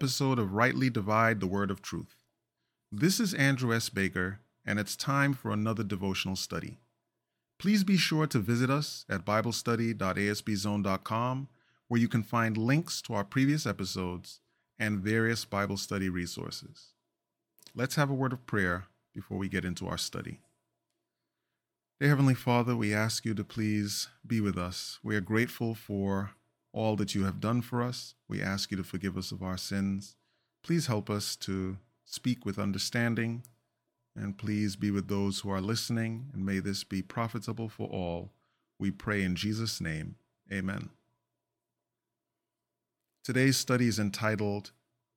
Episode of Rightly Divide the Word of Truth. This is Andrew S. Baker, and it's time for another devotional study. Please be sure to visit us at BibleStudy.asbzone.com, where you can find links to our previous episodes and various Bible study resources. Let's have a word of prayer before we get into our study. Dear Heavenly Father, we ask you to please be with us. We are grateful for all that you have done for us. We ask you to forgive us of our sins. Please help us to speak with understanding, and please be with those who are listening, and may this be profitable for all. We pray in Jesus' name. Amen. Today's study is entitled,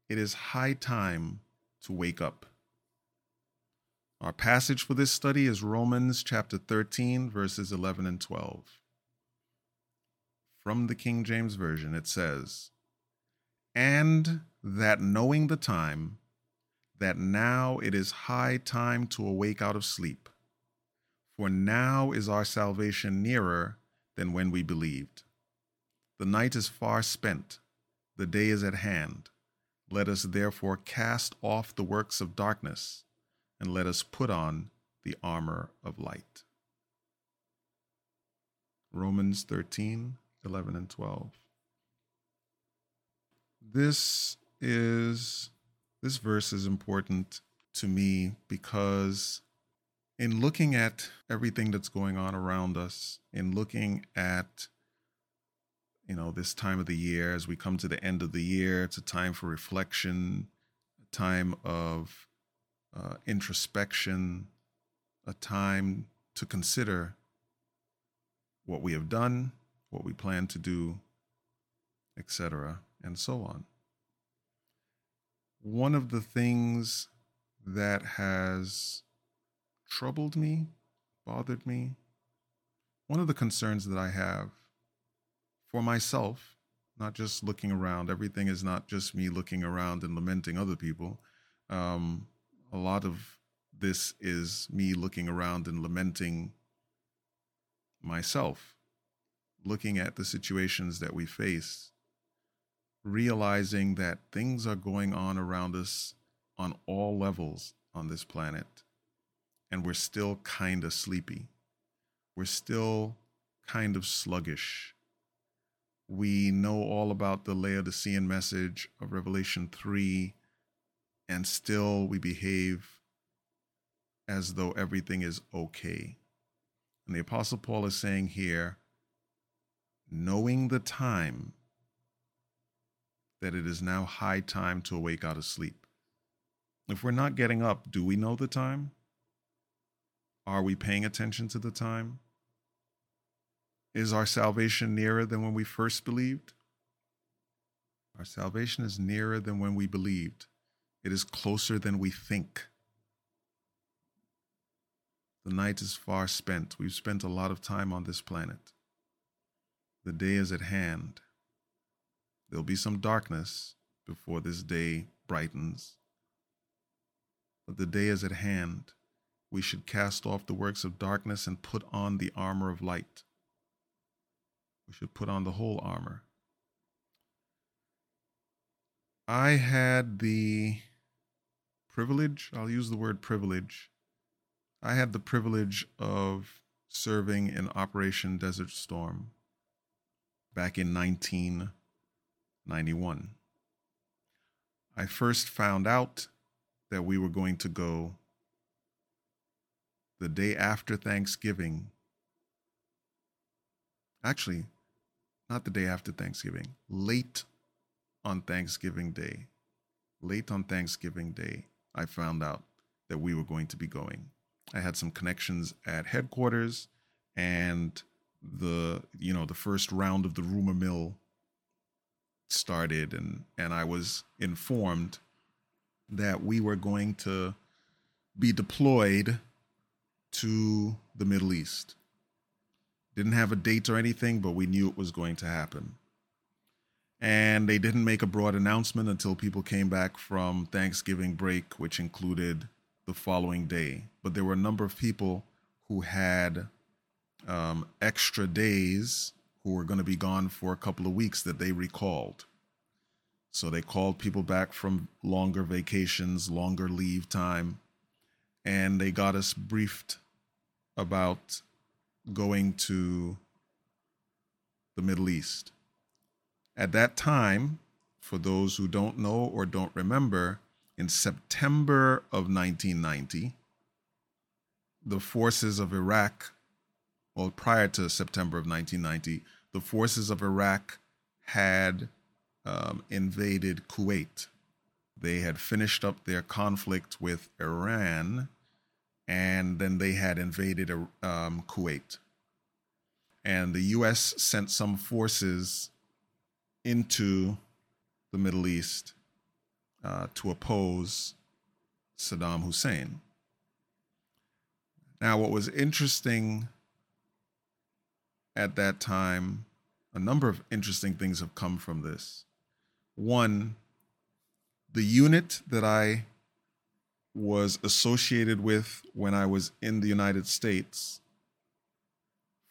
It is High Time to Wake Up. Our passage for this study is Romans chapter 13, verses 11 and 12. From the King James Version, it says, And that knowing the time, that now it is high time to awake out of sleep, for now is our salvation nearer than when we believed. The night is far spent, the day is at hand. Let us therefore cast off the works of darkness and let us put on the armor of light. Romans 13, 11, and 12. This is this verse is important to me because in looking at everything that's going on around us, in looking at you know this time of the year as we come to the end of the year, it's a time for reflection, a time of uh, introspection, a time to consider what we have done, what we plan to do, etc., and so on. One of the things that has troubled me, bothered me, one of the concerns that I have for myself, not just looking around, everything is not just me looking around and lamenting other people. Um, a lot of this is me looking around and lamenting myself, looking at the situations that we face, realizing that things are going on around us on all levels on this planet, and we're still kind of sleepy. We're still kind of sluggish. We know all about the Laodicean message of Revelation 3 and still we behave as though everything is okay. And the Apostle Paul is saying here, knowing the time, that it is now high time to awake out of sleep. If we're not getting up, do we know the time? Are we paying attention to the time? Is our salvation nearer than when we first believed? Our salvation is nearer than when we believed. It is closer than we think. The night is far spent. We've spent a lot of time on this planet. The day is at hand. There'll be some darkness before this day brightens. But the day is at hand. We should cast off the works of darkness and put on the armor of light. We should put on the whole armor. I had the privilege, I'll use the word privilege. I had the privilege of serving in Operation Desert Storm back in 1991. I first found out that we were going to go the day after Thanksgiving. Actually, not the day after Thanksgiving, late on Thanksgiving Day. Late on Thanksgiving Day. I found out that we were going to be going. I had some connections at headquarters and the you know the first round of the rumor mill started and and I was informed that we were going to be deployed to the Middle East. Didn't have a date or anything, but we knew it was going to happen. And they didn't make a broad announcement until people came back from Thanksgiving break, which included the following day. But there were a number of people who had um, extra days who were going to be gone for a couple of weeks that they recalled. So they called people back from longer vacations, longer leave time, and they got us briefed about going to the Middle East. At that time, for those who don't know or don't remember, in September of 1990, the forces of Iraq, well, prior to September of 1990, the forces of Iraq had um, invaded Kuwait. They had finished up their conflict with Iran, and then they had invaded um, Kuwait. And the U.S. sent some forces into the Middle East uh, to oppose Saddam Hussein. Now, what was interesting at that time, a number of interesting things have come from this. One, the unit that I was associated with when I was in the United States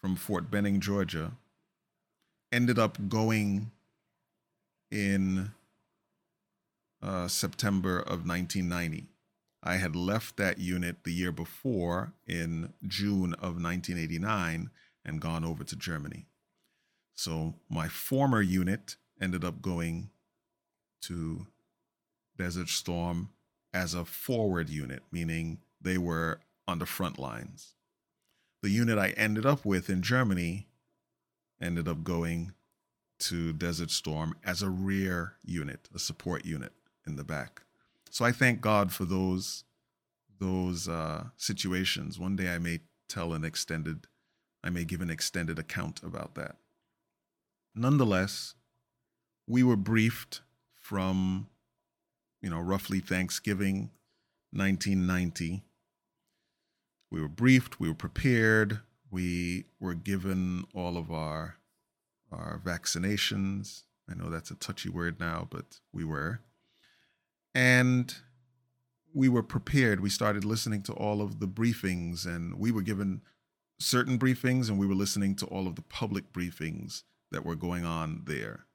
from Fort Benning, Georgia, ended up going in uh, September of 1990. I had left that unit the year before in June of 1989 and gone over to Germany. So my former unit ended up going to Desert Storm as a forward unit, meaning they were on the front lines. The unit I ended up with in Germany ended up going to Desert Storm as a rear unit, a support unit in the back. So I thank God for those those uh, situations. One day I may tell an extended, I may give an extended account about that. Nonetheless, we were briefed from you know, roughly Thanksgiving 1990. We were briefed, we were prepared, we were given all of our our vaccinations. I know that's a touchy word now, but we were. And we were prepared. We started listening to all of the briefings, and we were given certain briefings, and we were listening to all of the public briefings that were going on there.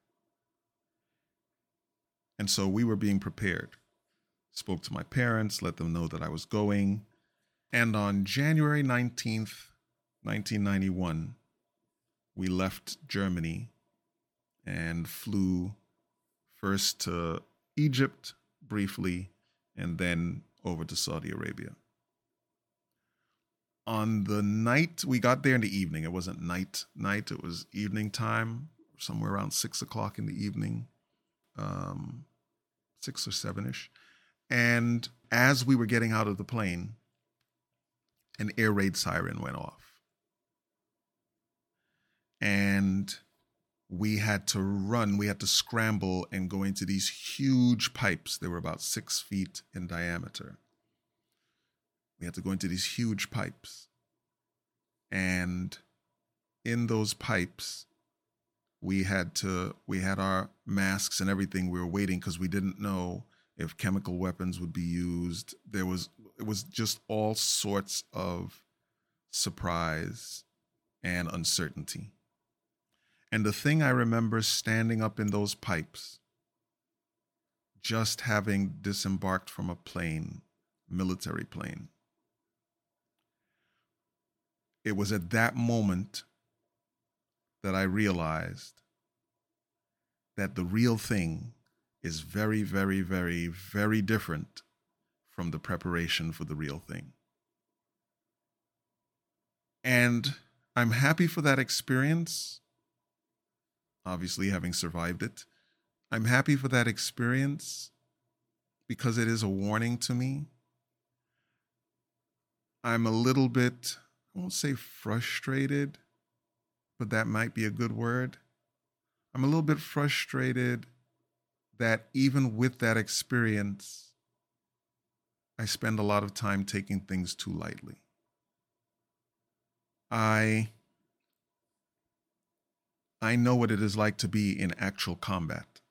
And so we were being prepared. Spoke to my parents, let them know that I was going. And on January 19th, 1991, we left Germany and flew first to Egypt briefly and then over to Saudi Arabia. On the night we got there in the evening, it wasn't night night, it was evening time, somewhere around six o'clock in the evening um, six or seven ish. And as we were getting out of the plane, an air raid siren went off. And we had to run, we had to scramble and go into these huge pipes. They were about six feet in diameter. We had to go into these huge pipes. And in those pipes, we had to we had our masks and everything we were waiting because we didn't know if chemical weapons would be used there was it was just all sorts of surprise and uncertainty and the thing i remember standing up in those pipes just having disembarked from a plane military plane it was at that moment that I realized that the real thing is very, very, very, very different from the preparation for the real thing. And I'm happy for that experience, obviously, having survived it. I'm happy for that experience because it is a warning to me. I'm a little bit, I won't say frustrated, but that might be a good word. I'm a little bit frustrated that even with that experience, I spend a lot of time taking things too lightly. I I know what it is like to be in actual combat.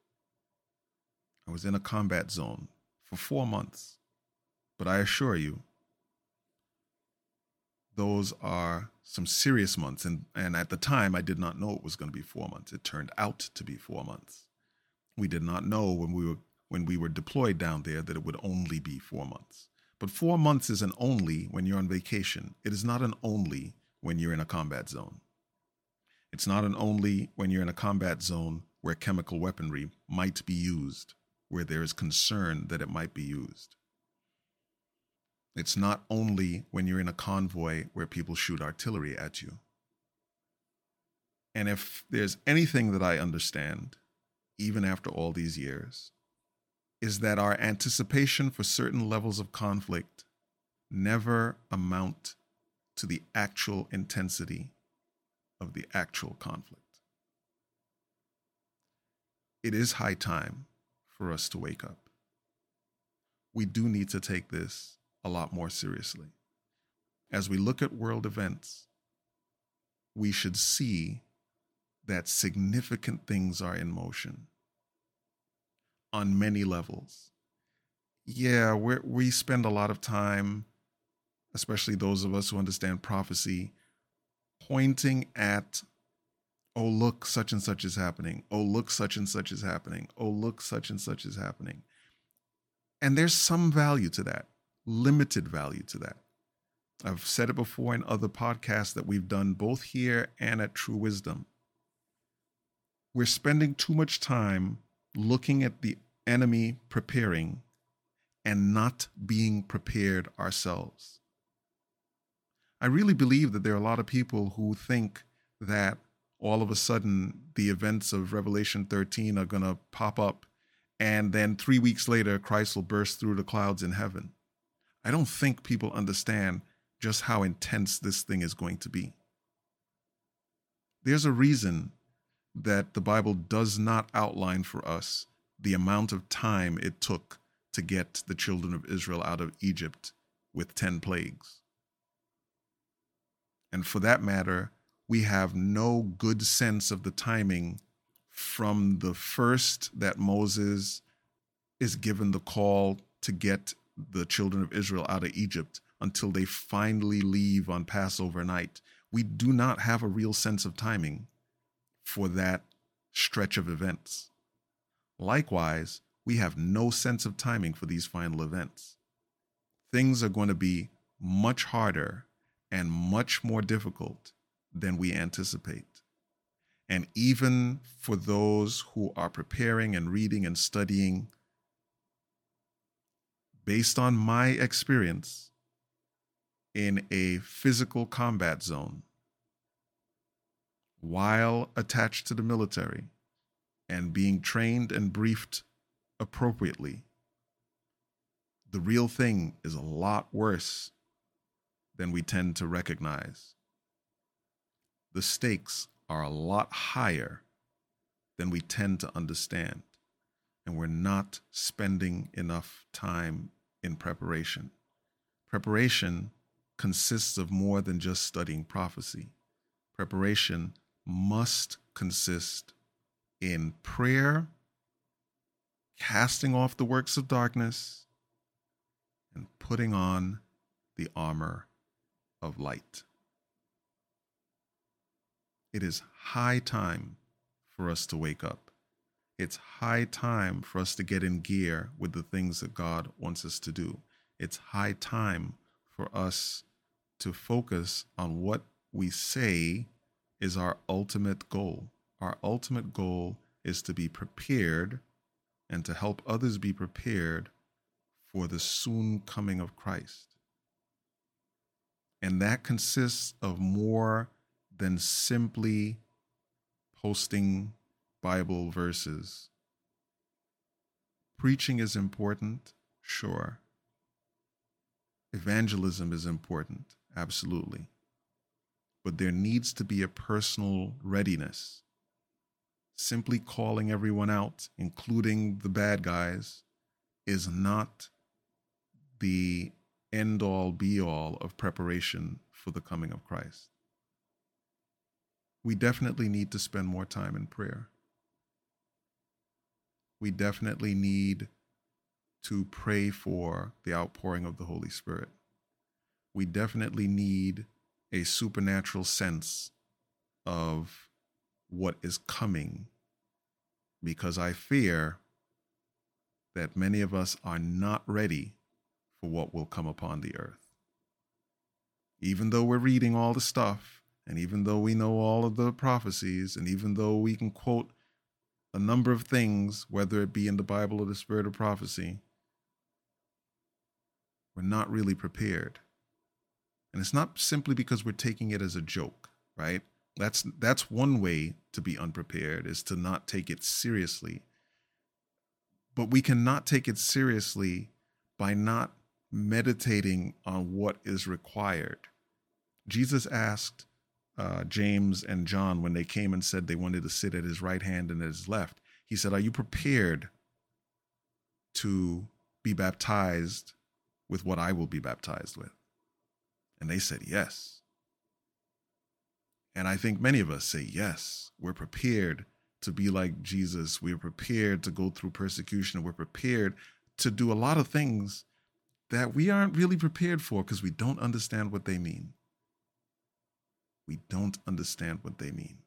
I was in a combat zone for 4 months. But I assure you those are some serious months and and at the time I did not know it was going to be 4 months. It turned out to be 4 months. We did not know when we were when we were deployed down there that it would only be 4 months. But 4 months is an only when you're on vacation. It is not an only when you're in a combat zone. It's not an only when you're in a combat zone where chemical weaponry might be used, where there is concern that it might be used. It's not only when you're in a convoy where people shoot artillery at you. And if there's anything that I understand, even after all these years, is that our anticipation for certain levels of conflict never amount to the actual intensity of the actual conflict. It is high time for us to wake up. We do need to take this a lot more seriously. As we look at world events, we should see that significant things are in motion on many levels. Yeah, we we spend a lot of time, especially those of us who understand prophecy, pointing at, oh, look, such and such is happening. Oh, look, such and such is happening. Oh, look, such and such is happening. And there's some value to that, limited value to that. I've said it before in other podcasts that we've done both here and at True Wisdom. We're spending too much time looking at the enemy preparing and not being prepared ourselves. I really believe that there are a lot of people who think that all of a sudden the events of Revelation 13 are going to pop up and then three weeks later Christ will burst through the clouds in heaven. I don't think people understand just how intense this thing is going to be. There's a reason that the Bible does not outline for us the amount of time it took to get the children of Israel out of Egypt with 10 plagues. And for that matter, we have no good sense of the timing from the first that Moses is given the call to get the children of Israel out of Egypt until they finally leave on Passover night. We do not have a real sense of timing for that stretch of events. Likewise, we have no sense of timing for these final events. Things are going to be much harder and much more difficult than we anticipate. And even for those who are preparing and reading and studying, based on my experience in a physical combat zone, while attached to the military and being trained and briefed appropriately, the real thing is a lot worse than we tend to recognize. The stakes are a lot higher than we tend to understand, and we're not spending enough time in preparation. Preparation consists of more than just studying prophecy. Preparation must consist in prayer, casting off the works of darkness, and putting on the armor of light. It is high time for us to wake up. It's high time for us to get in gear with the things that God wants us to do. It's high time for us to focus on what we say is our ultimate goal. Our ultimate goal is to be prepared and to help others be prepared for the soon coming of Christ. And that consists of more than simply posting Bible verses. Preaching is important, sure. Evangelism is important, absolutely. But there needs to be a personal readiness simply calling everyone out, including the bad guys, is not the end all be all of preparation for the coming of Christ. We definitely need to spend more time in prayer. We definitely need to pray for the outpouring of the Holy Spirit. We definitely need a supernatural sense of what is coming because I fear that many of us are not ready for what will come upon the earth. Even though we're reading all the stuff, and even though we know all of the prophecies, and even though we can quote a number of things, whether it be in the Bible or the spirit of prophecy, we're not really prepared. And it's not simply because we're taking it as a joke, right? That's that's one way to be unprepared is to not take it seriously. But we cannot take it seriously by not meditating on what is required. Jesus asked uh, James and John when they came and said they wanted to sit at his right hand and at his left. He said, Are you prepared to be baptized with what I will be baptized with? And they said, Yes. And I think many of us say, Yes, we're prepared to be like Jesus. We're prepared to go through persecution. We're prepared to do a lot of things that we aren't really prepared for because we don't understand what they mean. We don't understand what they mean.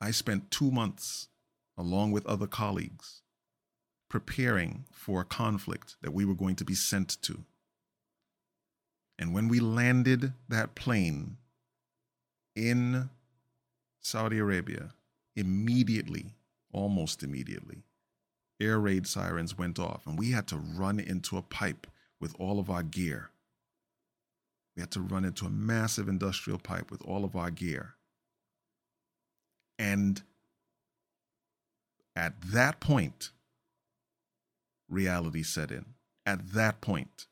I spent two months, along with other colleagues, preparing for a conflict that we were going to be sent to. And when we landed that plane in Saudi Arabia, immediately, almost immediately, air raid sirens went off, and we had to run into a pipe with all of our gear. We had to run into a massive industrial pipe with all of our gear. And at that point, reality set in. At that point,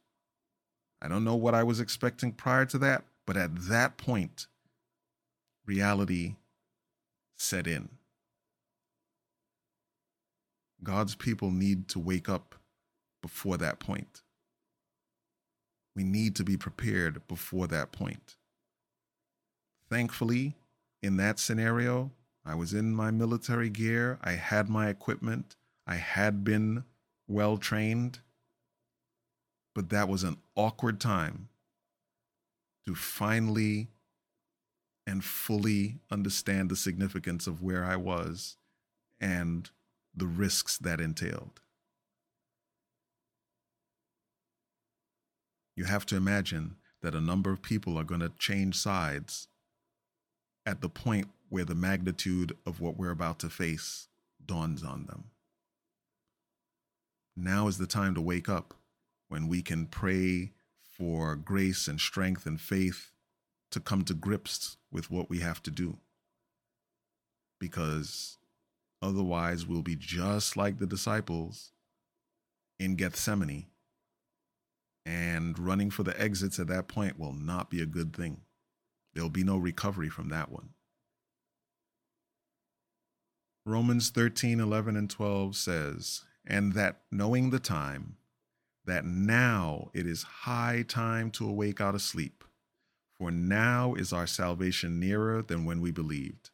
I don't know what I was expecting prior to that, but at that point, reality set in. God's people need to wake up before that point. We need to be prepared before that point. Thankfully, in that scenario, I was in my military gear, I had my equipment, I had been well trained, but that was an awkward time to finally and fully understand the significance of where I was and the risks that entailed. You have to imagine that a number of people are going to change sides at the point where the magnitude of what we're about to face dawns on them. Now is the time to wake up when we can pray for grace and strength and faith to come to grips with what we have to do. Because otherwise, we'll be just like the disciples in Gethsemane, and running for the exits at that point will not be a good thing. There'll be no recovery from that one. Romans 13, 11, and 12 says, And that knowing the time, that now it is high time to awake out of sleep. For now is our salvation nearer than when we believed.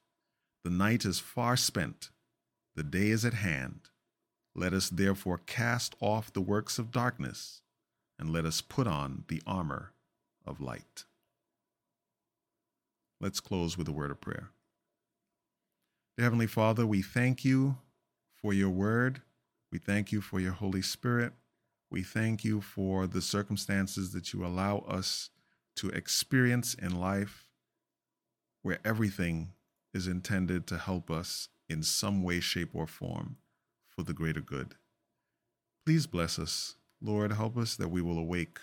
The night is far spent, the day is at hand. Let us therefore cast off the works of darkness, and let us put on the armor of light. Let's close with a word of prayer. Dear Heavenly Father, we thank you for your word. We thank you for your Holy Spirit. We thank you for the circumstances that you allow us to experience in life where everything is intended to help us in some way, shape, or form for the greater good. Please bless us. Lord, help us that we will awake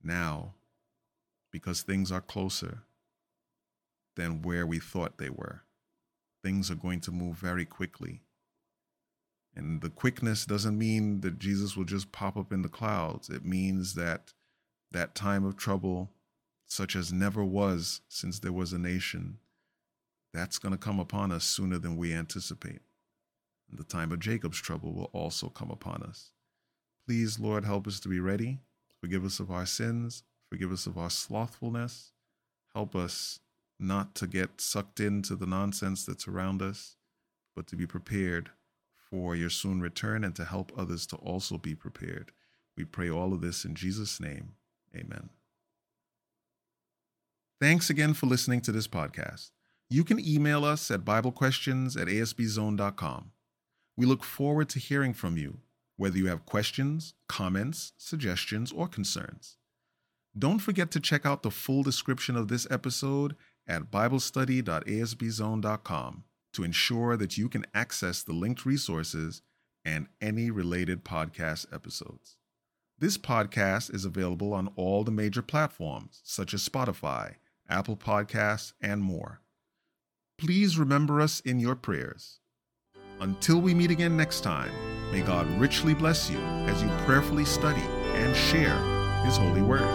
now because things are closer than where we thought they were. Things are going to move very quickly. And the quickness doesn't mean that Jesus will just pop up in the clouds. It means that that time of trouble, such as never was since there was a nation, that's going to come upon us sooner than we anticipate. And the time of Jacob's trouble will also come upon us. Please, Lord, help us to be ready. Forgive us of our sins. Forgive us of our slothfulness. Help us not to get sucked into the nonsense that's around us, but to be prepared for your soon return and to help others to also be prepared. We pray all of this in Jesus' name. Amen. Thanks again for listening to this podcast. You can email us at BibleQuestions at asbzone.com. We look forward to hearing from you, whether you have questions, comments, suggestions, or concerns. Don't forget to check out the full description of this episode at BibleStudy.asbzone.com to ensure that you can access the linked resources and any related podcast episodes. This podcast is available on all the major platforms such as Spotify, Apple Podcasts, and more. Please remember us in your prayers. Until we meet again next time, may God richly bless you as you prayerfully study and share His holy word.